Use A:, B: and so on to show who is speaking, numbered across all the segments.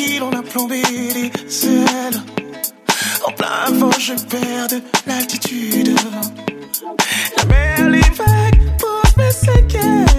A: qui l'on a plombé les ailes. En plein vent, je perds de l'altitude. La mer, les vagues, pauvres mes séquelles.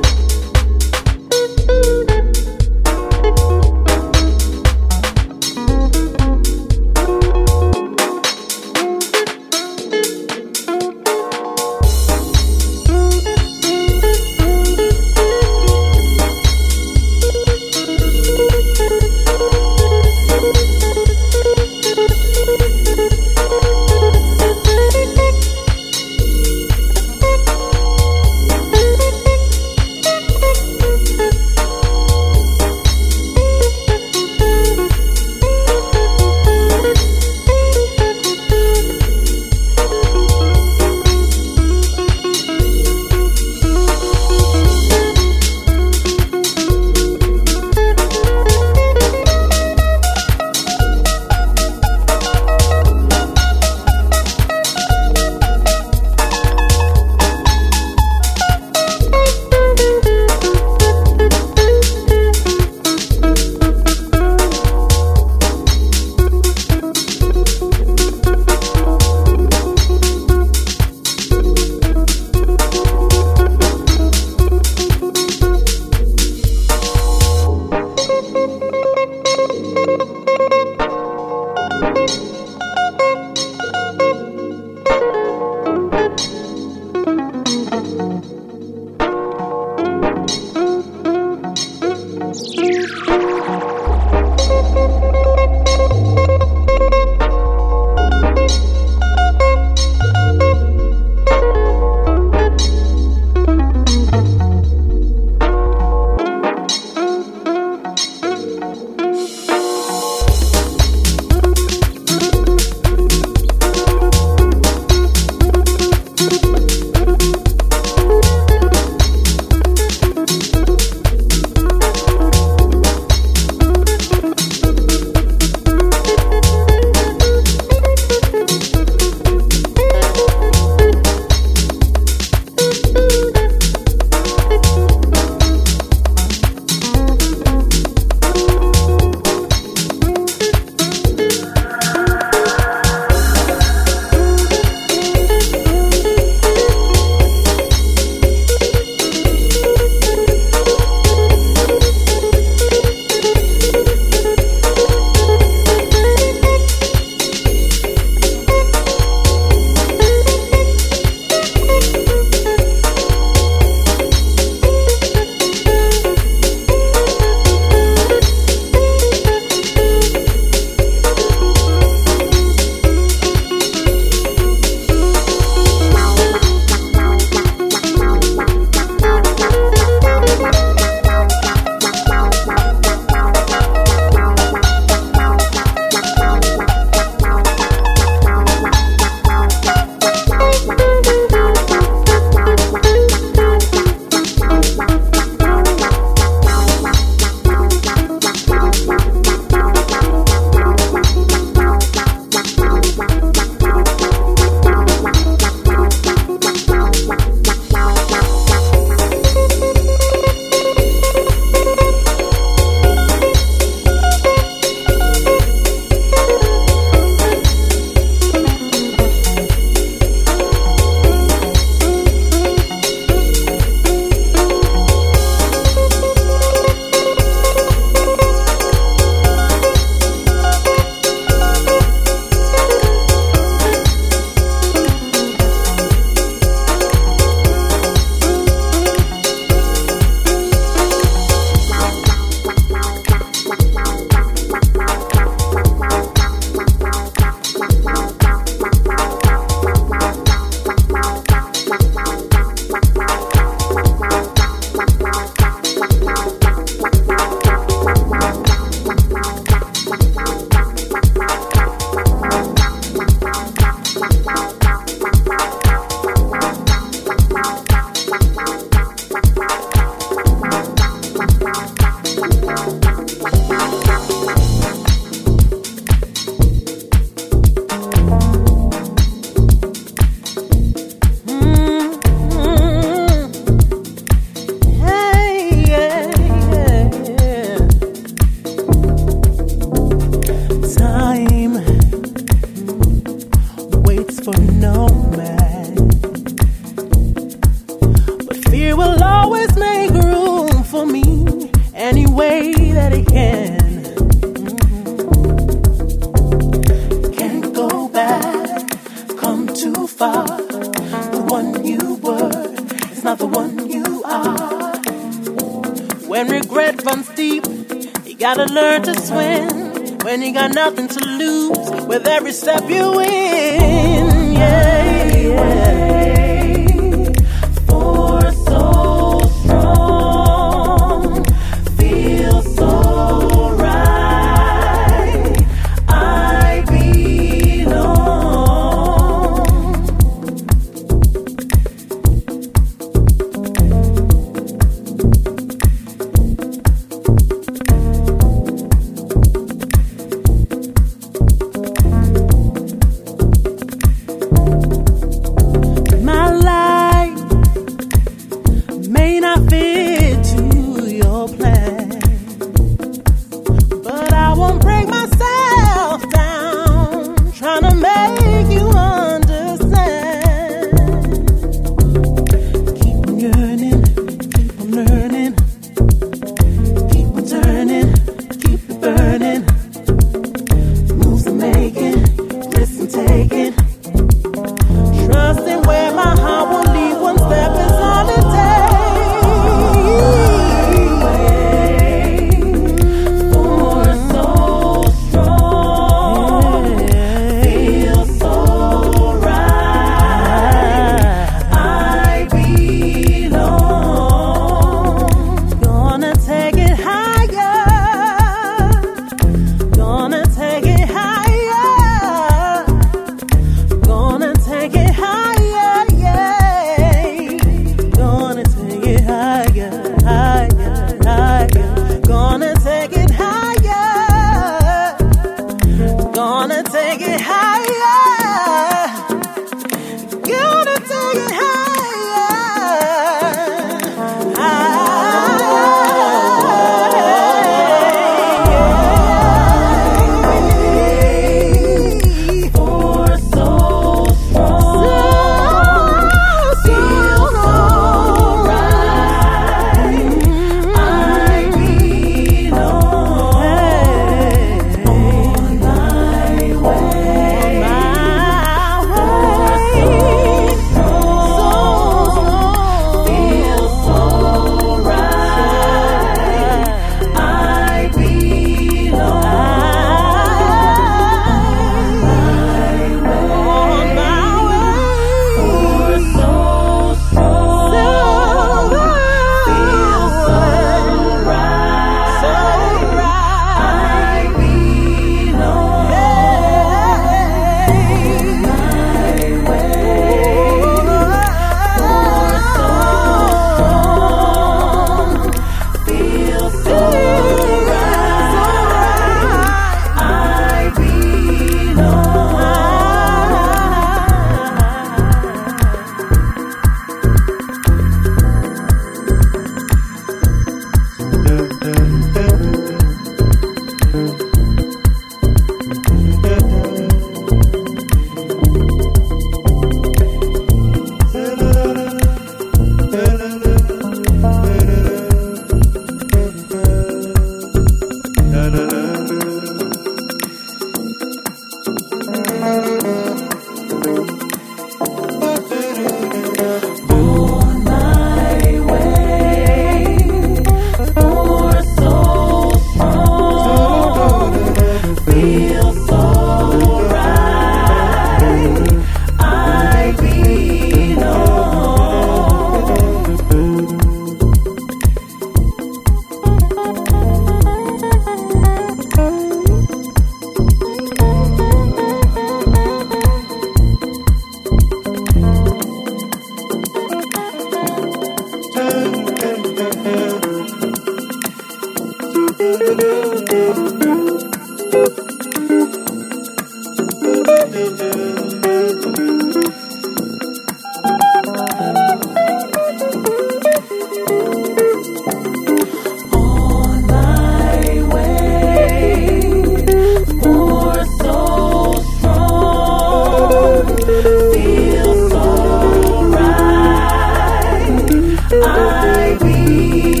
B: I be.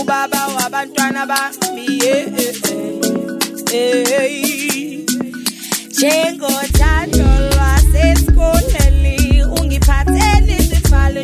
C: ubaba wabantwana bami eh, eh, eh, njengothando lwasesikoleni ungiphatheni sifale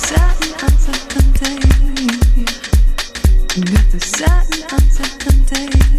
D: this beautiful way.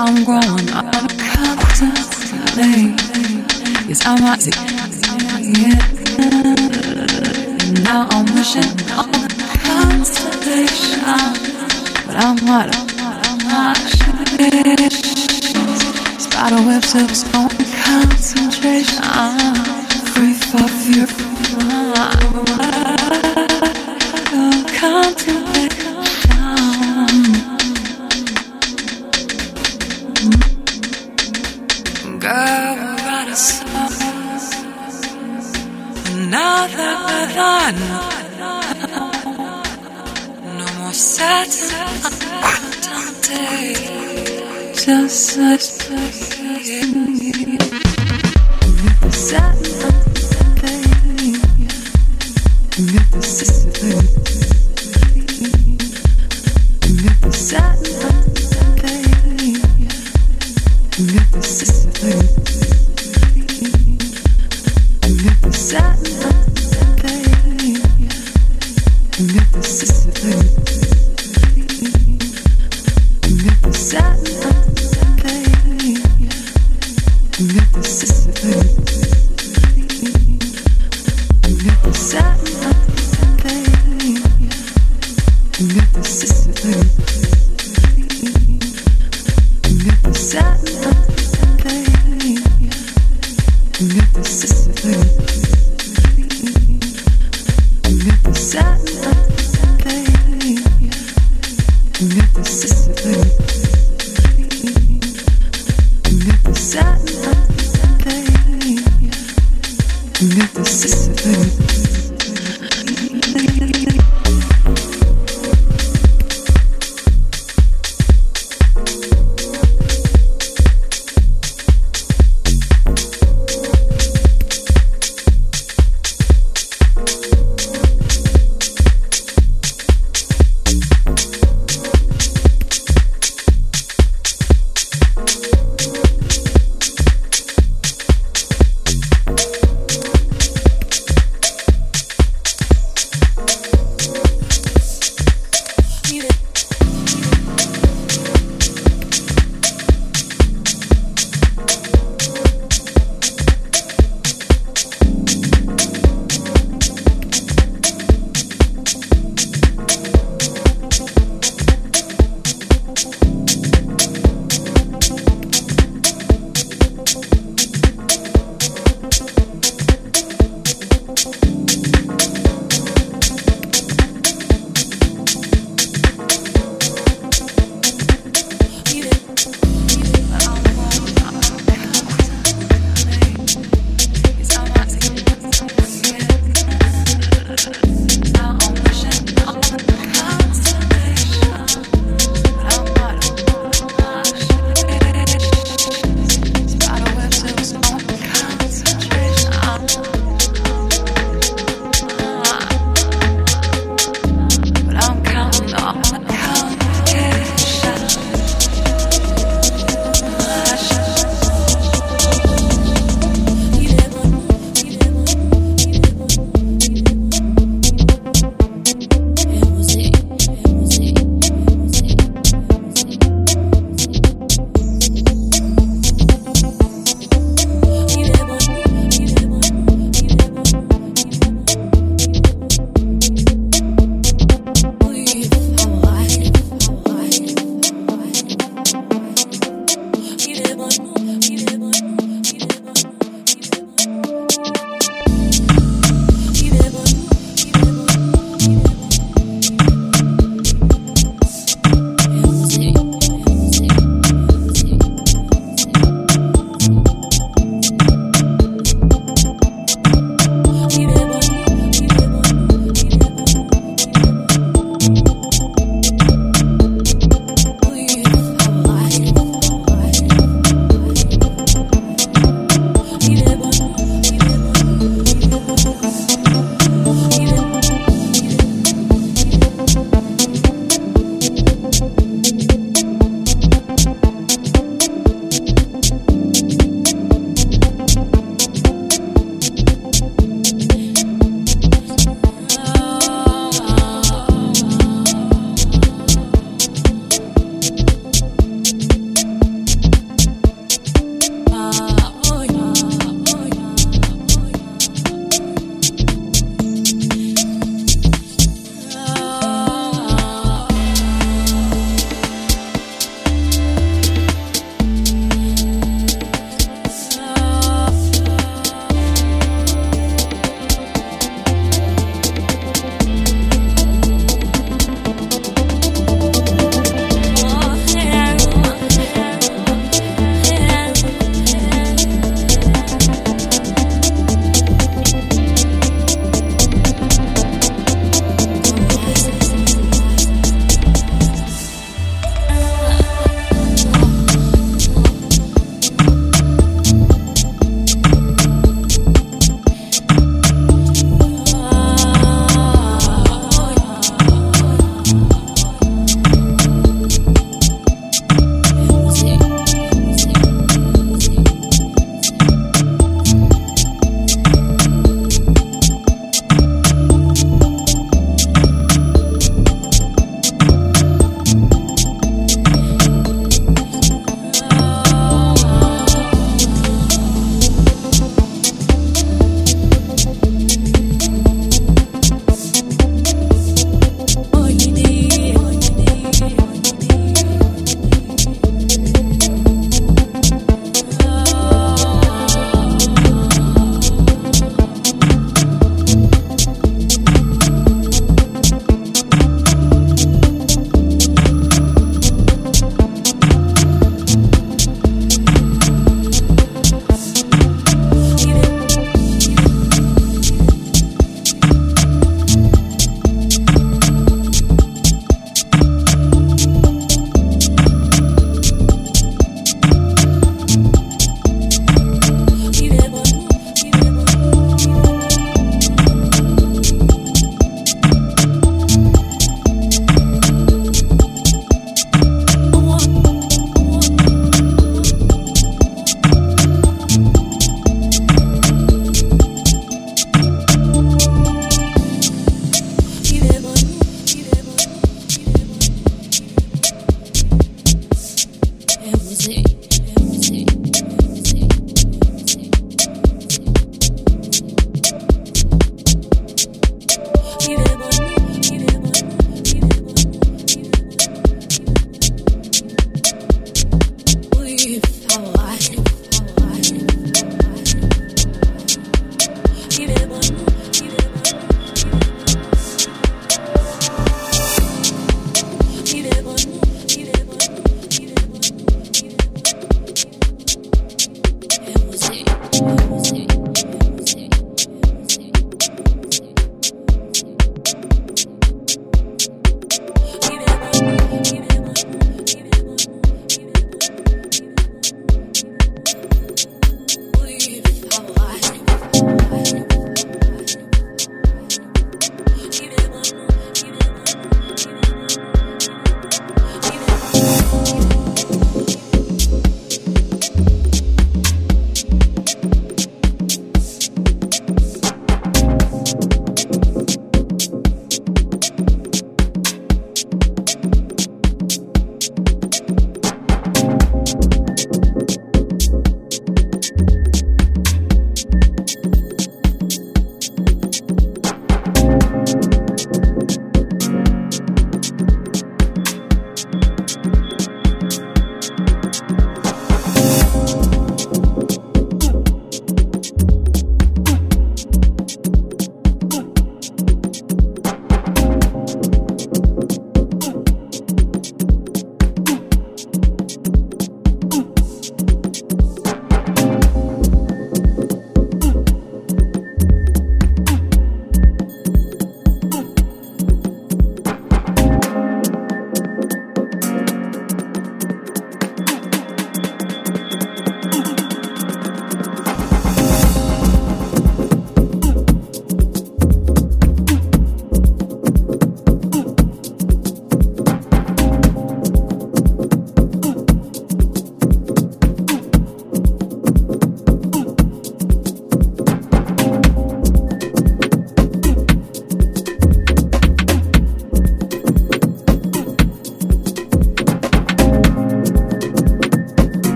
D: I'm growing. I'm constantly. Yes, I'm rising. Yeah. Now I'm wishing on a constellation, but I'm not. I'm not. Spider webs of its concentration. Free for fear.